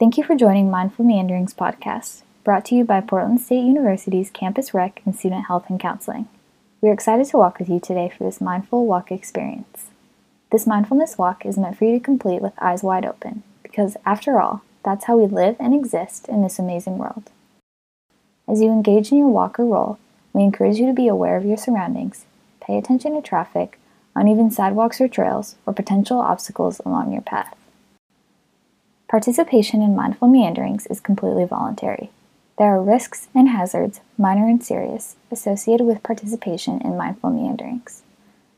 Thank you for joining Mindful Meanderings podcast, brought to you by Portland State University's Campus Rec and Student Health and Counseling. We are excited to walk with you today for this mindful walk experience. This mindfulness walk is meant for you to complete with eyes wide open, because after all, that's how we live and exist in this amazing world. As you engage in your walk or roll, we encourage you to be aware of your surroundings, pay attention to traffic, uneven sidewalks or trails, or potential obstacles along your path. Participation in mindful meanderings is completely voluntary. There are risks and hazards, minor and serious, associated with participation in mindful meanderings.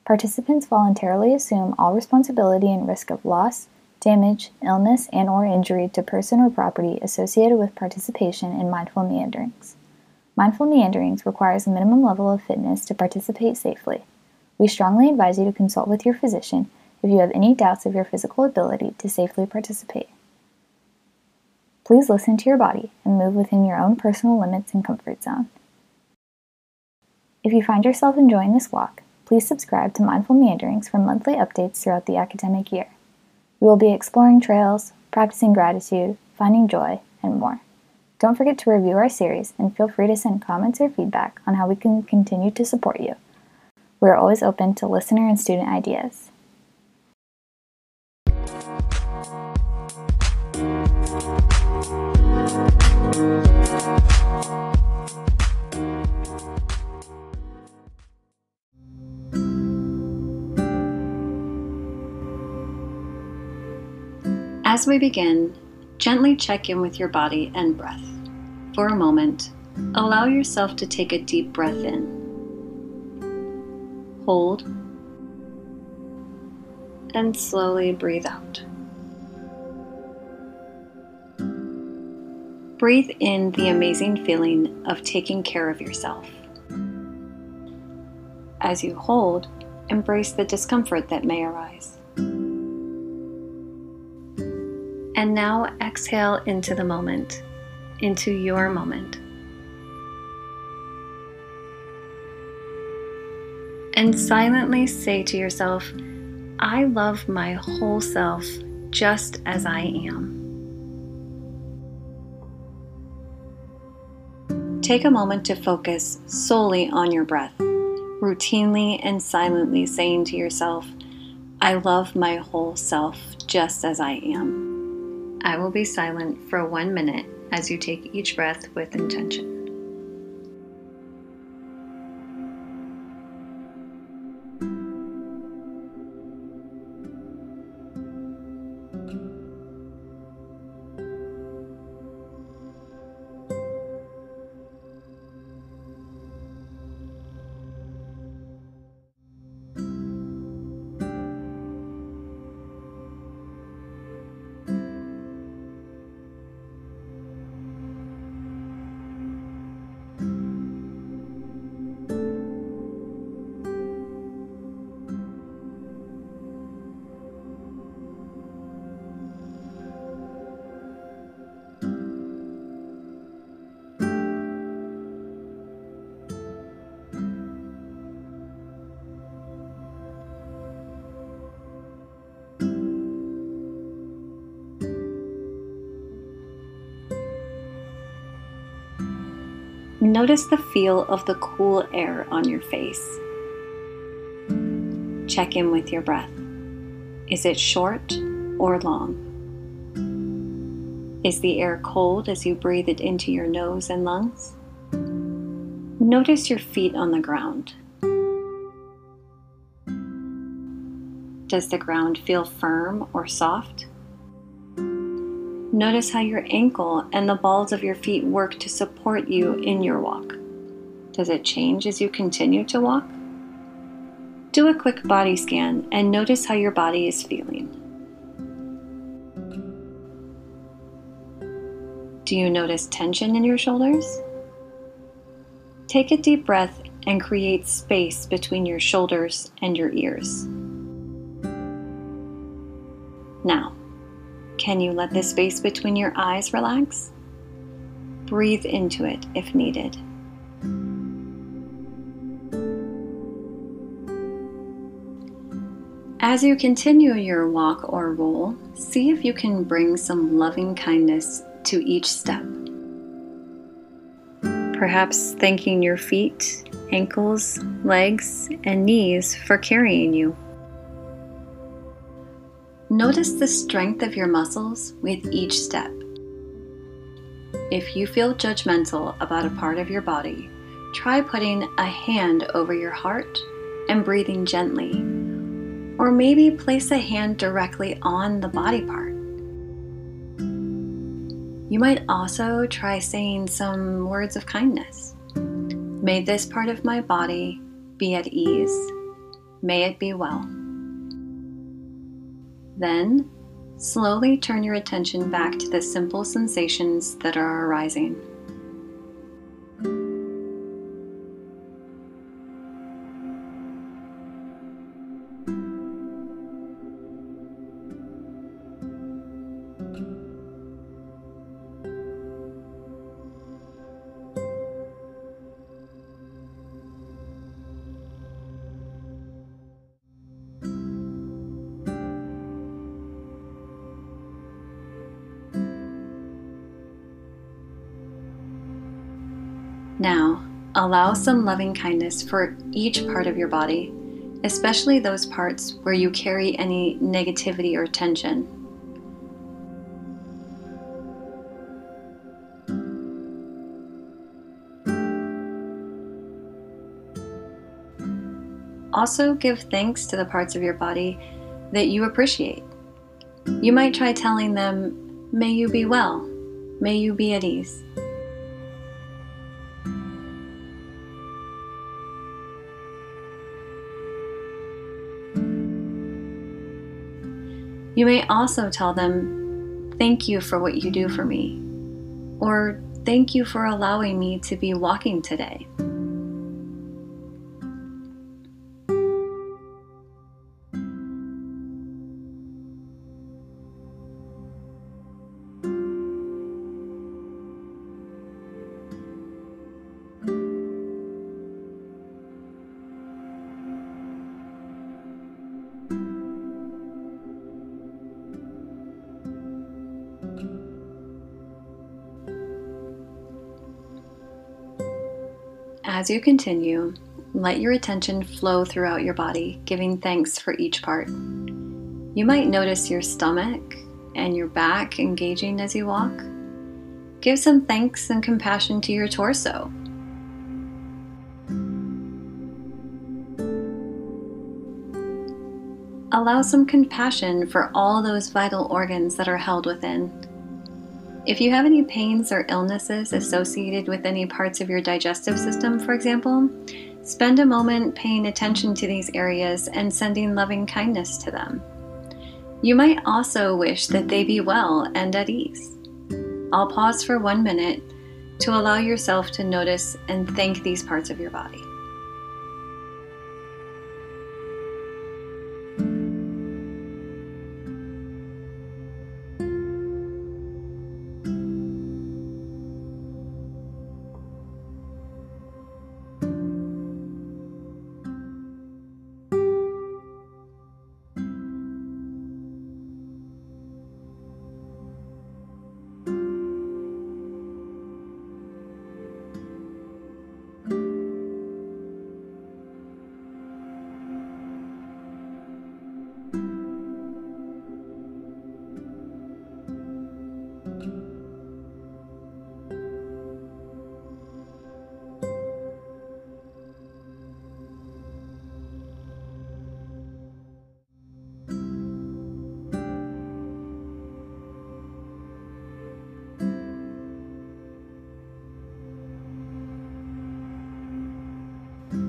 Participants voluntarily assume all responsibility and risk of loss, damage, illness, and or injury to person or property associated with participation in mindful meanderings. Mindful meanderings requires a minimum level of fitness to participate safely. We strongly advise you to consult with your physician if you have any doubts of your physical ability to safely participate. Please listen to your body and move within your own personal limits and comfort zone. If you find yourself enjoying this walk, please subscribe to Mindful Meanderings for monthly updates throughout the academic year. We will be exploring trails, practicing gratitude, finding joy, and more. Don't forget to review our series and feel free to send comments or feedback on how we can continue to support you. We are always open to listener and student ideas. As we begin, gently check in with your body and breath. For a moment, allow yourself to take a deep breath in. Hold, and slowly breathe out. Breathe in the amazing feeling of taking care of yourself. As you hold, embrace the discomfort that may arise. And now exhale into the moment, into your moment. And silently say to yourself, I love my whole self just as I am. Take a moment to focus solely on your breath, routinely and silently saying to yourself, I love my whole self just as I am. I will be silent for one minute as you take each breath with intention. Notice the feel of the cool air on your face. Check in with your breath. Is it short or long? Is the air cold as you breathe it into your nose and lungs? Notice your feet on the ground. Does the ground feel firm or soft? Notice how your ankle and the balls of your feet work to support you in your walk. Does it change as you continue to walk? Do a quick body scan and notice how your body is feeling. Do you notice tension in your shoulders? Take a deep breath and create space between your shoulders and your ears. Now, can you let the space between your eyes relax? Breathe into it if needed. As you continue your walk or roll, see if you can bring some loving kindness to each step. Perhaps thanking your feet, ankles, legs, and knees for carrying you. Notice the strength of your muscles with each step. If you feel judgmental about a part of your body, try putting a hand over your heart and breathing gently. Or maybe place a hand directly on the body part. You might also try saying some words of kindness. May this part of my body be at ease. May it be well. Then, slowly turn your attention back to the simple sensations that are arising. Now, allow some loving kindness for each part of your body, especially those parts where you carry any negativity or tension. Also, give thanks to the parts of your body that you appreciate. You might try telling them, May you be well, may you be at ease. You may also tell them, Thank you for what you do for me, or Thank you for allowing me to be walking today. As you continue, let your attention flow throughout your body, giving thanks for each part. You might notice your stomach and your back engaging as you walk. Give some thanks and compassion to your torso. Allow some compassion for all those vital organs that are held within. If you have any pains or illnesses associated with any parts of your digestive system, for example, spend a moment paying attention to these areas and sending loving kindness to them. You might also wish that they be well and at ease. I'll pause for one minute to allow yourself to notice and thank these parts of your body.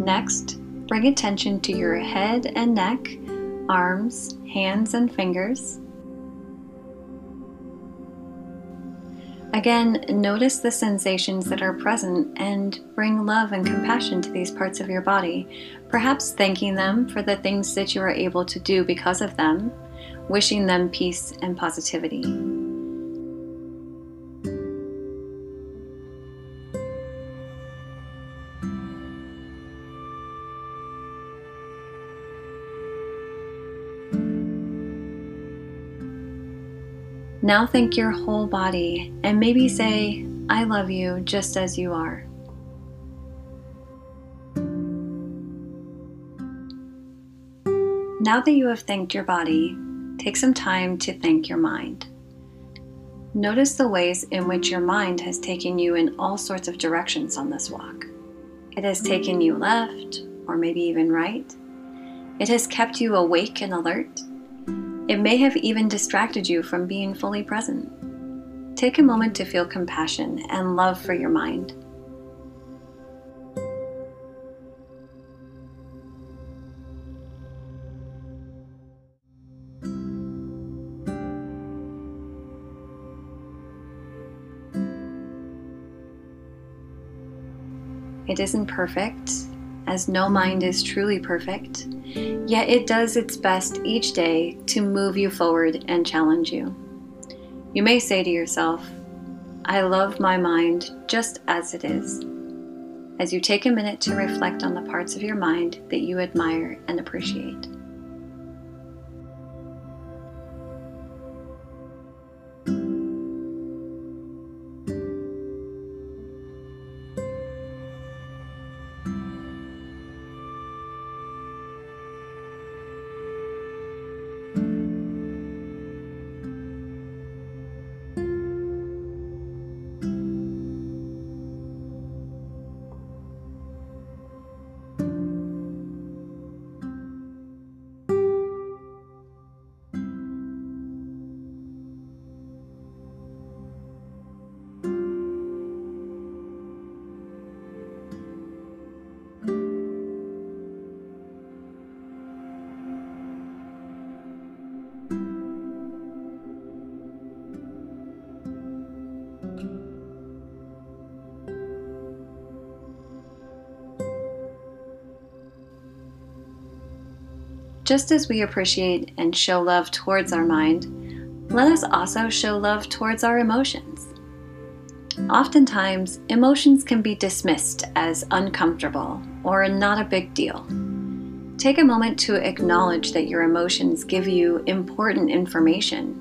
Next, bring attention to your head and neck, arms, hands, and fingers. Again, notice the sensations that are present and bring love and compassion to these parts of your body, perhaps thanking them for the things that you are able to do because of them, wishing them peace and positivity. Now thank your whole body and maybe say, I love you just as you are. Now that you have thanked your body, take some time to thank your mind. Notice the ways in which your mind has taken you in all sorts of directions on this walk. It has taken you left, or maybe even right. It has kept you awake and alert. It may have even distracted you from being fully present. Take a moment to feel compassion and love for your mind. It isn't perfect, as no mind is truly perfect, yet it does its best each day to move you forward and challenge you. You may say to yourself, I love my mind just as it is, as you take a minute to reflect on the parts of your mind that you admire and appreciate. Just as we appreciate and show love towards our mind, let us also show love towards our emotions. Oftentimes, emotions can be dismissed as uncomfortable or not a big deal. Take a moment to acknowledge that your emotions give you important information.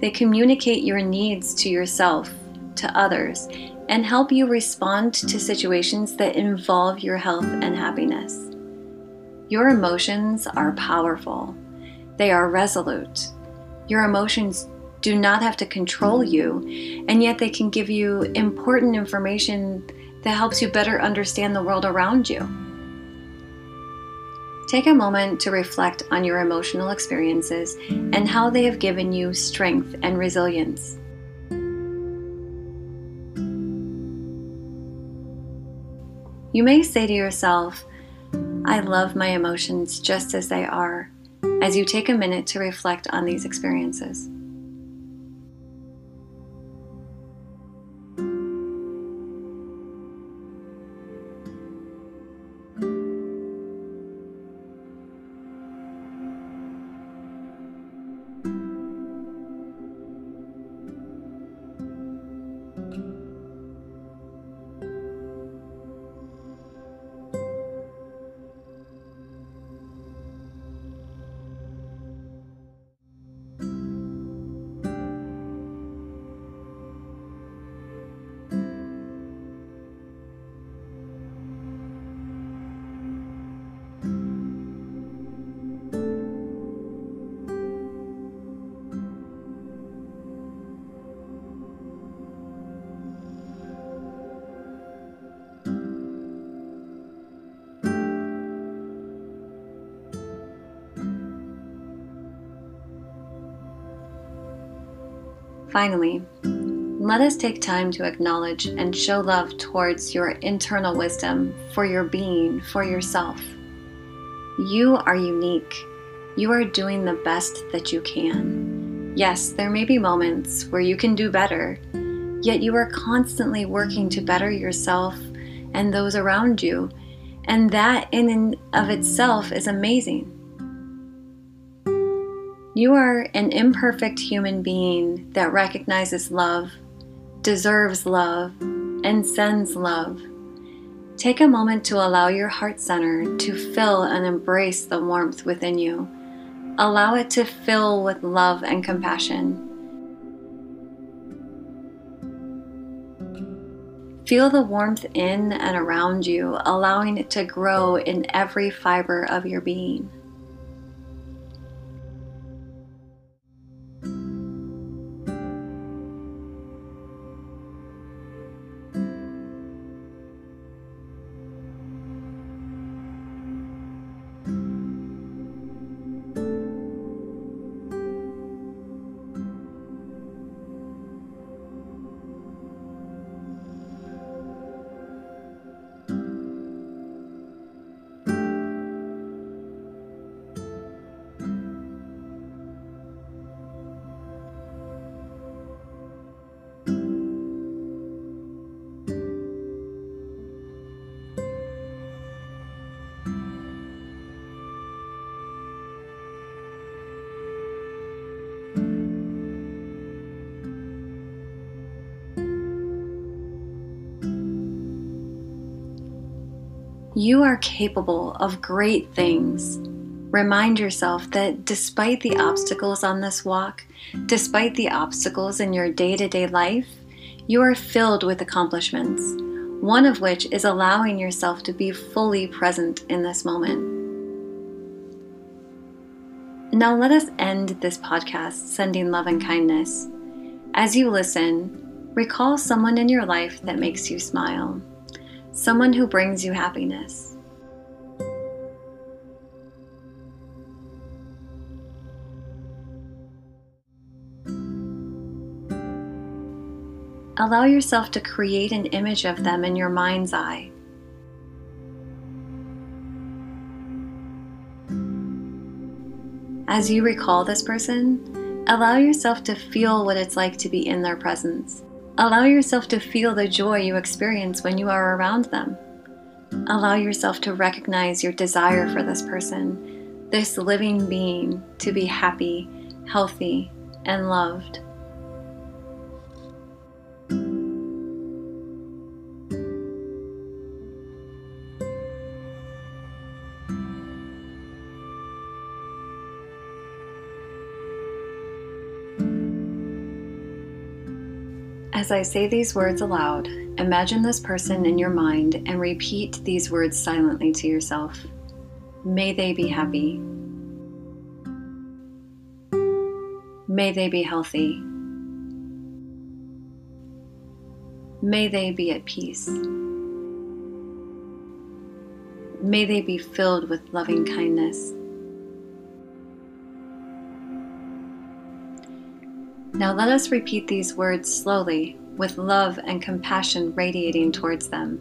They communicate your needs to yourself, to others, and help you respond to situations that involve your health and happiness. Your emotions are powerful, they are resolute. Your emotions do not have to control you, and yet they can give you important information that helps you better understand the world around you. Take a moment to reflect on your emotional experiences and how they have given you strength and resilience. You may say to yourself, I love my emotions just as they are, as you take a minute to reflect on these experiences. Finally, let us take time to acknowledge and show love towards your internal wisdom for your being, for yourself. You are unique. You are doing the best that you can. Yes, there may be moments where you can do better, yet you are constantly working to better yourself and those around you, and that in and of itself is amazing. You are an imperfect human being that recognizes love, deserves love, and sends love. Take a moment to allow your heart center to fill and embrace the warmth within you. Allow it to fill with love and compassion. Feel the warmth in and around you, allowing it to grow in every fiber of your being. You are capable of great things. Remind yourself that despite the obstacles on this walk, despite the obstacles in your day to day life, you are filled with accomplishments, one of which is allowing yourself to be fully present in this moment. Now, let us end this podcast sending love and kindness. As you listen, recall someone in your life that makes you smile someone who brings you happiness. Allow yourself to create an image of them in your mind's eye. As you recall this person, allow yourself to feel what it's like to be in their presence. Allow yourself to feel the joy you experience when you are around them. Allow yourself to recognize your desire for this person, this living being, to be happy, healthy, and loved. As I say these words aloud, imagine this person in your mind and repeat these words silently to yourself. May they be happy. May they be healthy. May they be at peace. May they be filled with loving kindness. Now let us repeat these words slowly, with love and compassion radiating towards them.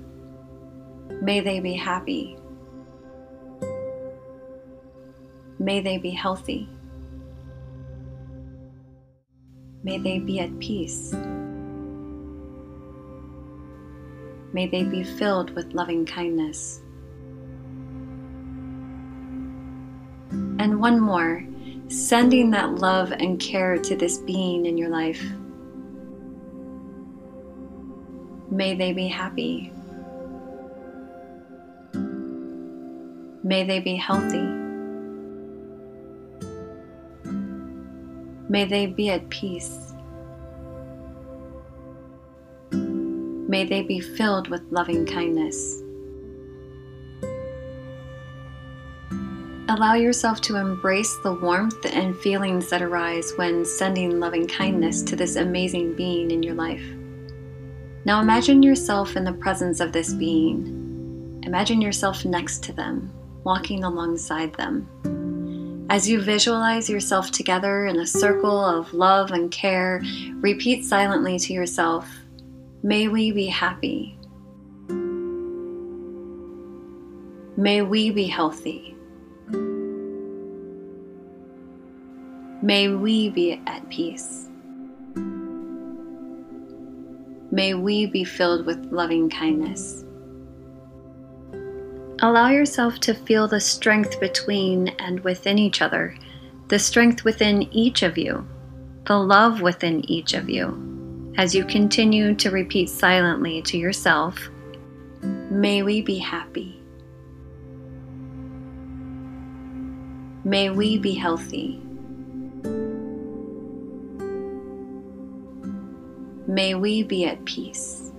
May they be happy. May they be healthy. May they be at peace. May they be filled with loving kindness. And one more sending that love and care to this being in your life. May they be happy. May they be healthy. May they be at peace. May they be filled with loving kindness. Allow yourself to embrace the warmth and feelings that arise when sending loving kindness to this amazing being in your life. Now imagine yourself in the presence of this being. Imagine yourself next to them, walking alongside them. As you visualize yourself together in a circle of love and care, repeat silently to yourself May we be happy. May we be healthy. May we be at peace. May we be filled with loving kindness. Allow yourself to feel the strength between and within each other, the strength within each of you, the love within each of you, as you continue to repeat silently to yourself May we be happy. May we be healthy. May we be at peace.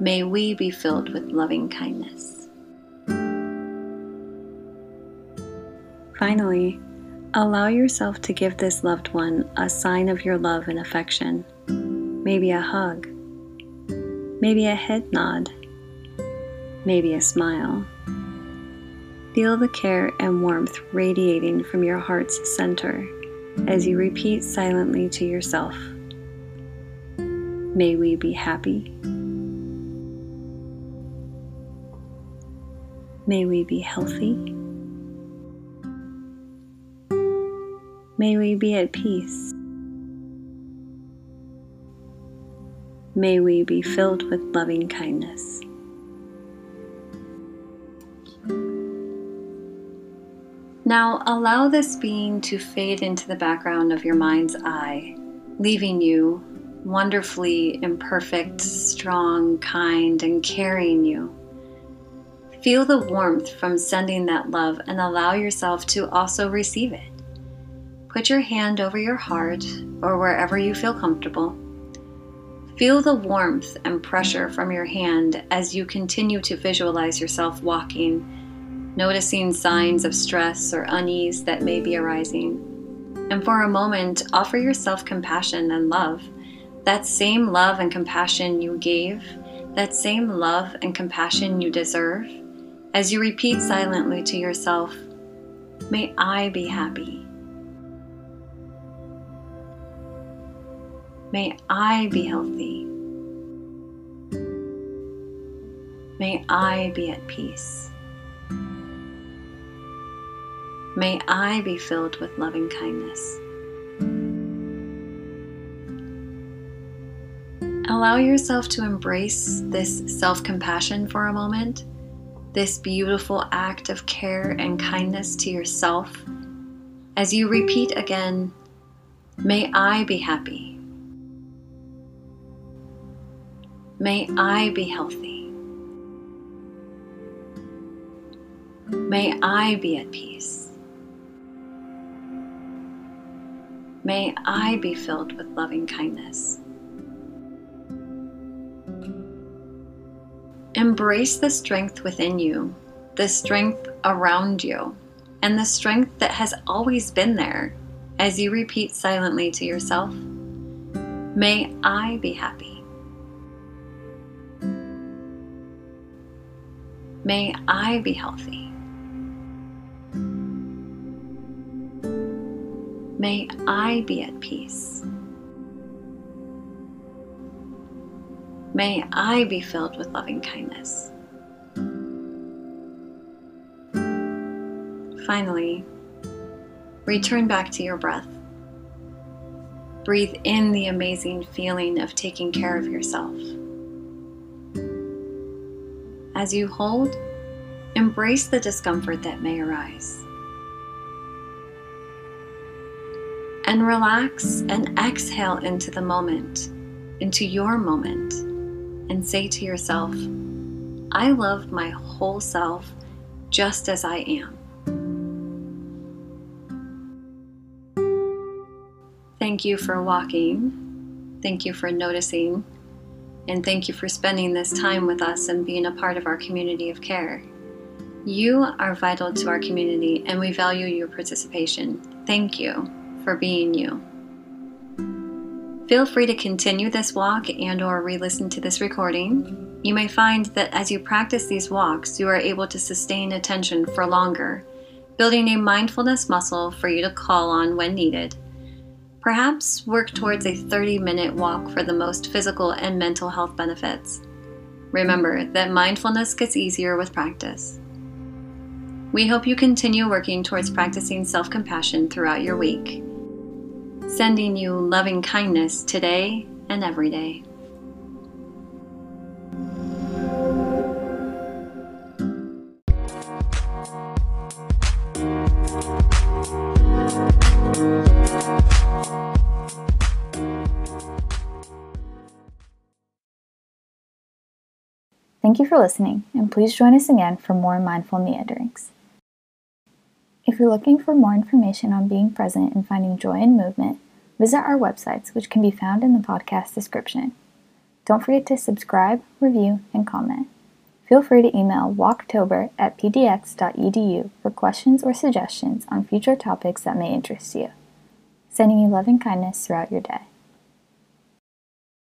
May we be filled with loving kindness. Finally, allow yourself to give this loved one a sign of your love and affection. Maybe a hug, maybe a head nod, maybe a smile. Feel the care and warmth radiating from your heart's center as you repeat silently to yourself May we be happy. May we be healthy. May we be at peace. May we be filled with loving kindness. Now allow this being to fade into the background of your mind's eye, leaving you wonderfully imperfect, strong, kind, and caring you. Feel the warmth from sending that love and allow yourself to also receive it. Put your hand over your heart or wherever you feel comfortable. Feel the warmth and pressure from your hand as you continue to visualize yourself walking, noticing signs of stress or unease that may be arising. And for a moment, offer yourself compassion and love that same love and compassion you gave, that same love and compassion you deserve, as you repeat silently to yourself, May I be happy. May I be healthy. May I be at peace. May I be filled with loving kindness. Allow yourself to embrace this self compassion for a moment, this beautiful act of care and kindness to yourself, as you repeat again, May I be happy. May I be healthy. May I be at peace. May I be filled with loving kindness. Embrace the strength within you, the strength around you, and the strength that has always been there as you repeat silently to yourself May I be happy. May I be healthy. May I be at peace. May I be filled with loving kindness. Finally, return back to your breath. Breathe in the amazing feeling of taking care of yourself. As you hold, embrace the discomfort that may arise. And relax and exhale into the moment, into your moment and say to yourself, I love my whole self just as I am. Thank you for walking. Thank you for noticing. And thank you for spending this time with us and being a part of our community of care. You are vital to our community and we value your participation. Thank you for being you. Feel free to continue this walk and or re-listen to this recording. You may find that as you practice these walks, you are able to sustain attention for longer, building a mindfulness muscle for you to call on when needed. Perhaps work towards a 30 minute walk for the most physical and mental health benefits. Remember that mindfulness gets easier with practice. We hope you continue working towards practicing self compassion throughout your week sending you loving kindness today and every day. Thank you for listening, and please join us again for more mindful meanderings. If you're looking for more information on being present and finding joy in movement, visit our websites, which can be found in the podcast description Don't forget to subscribe, review, and comment. Feel free to email walktober at pdx.edu for questions or suggestions on future topics that may interest you. Sending you love and kindness throughout your day.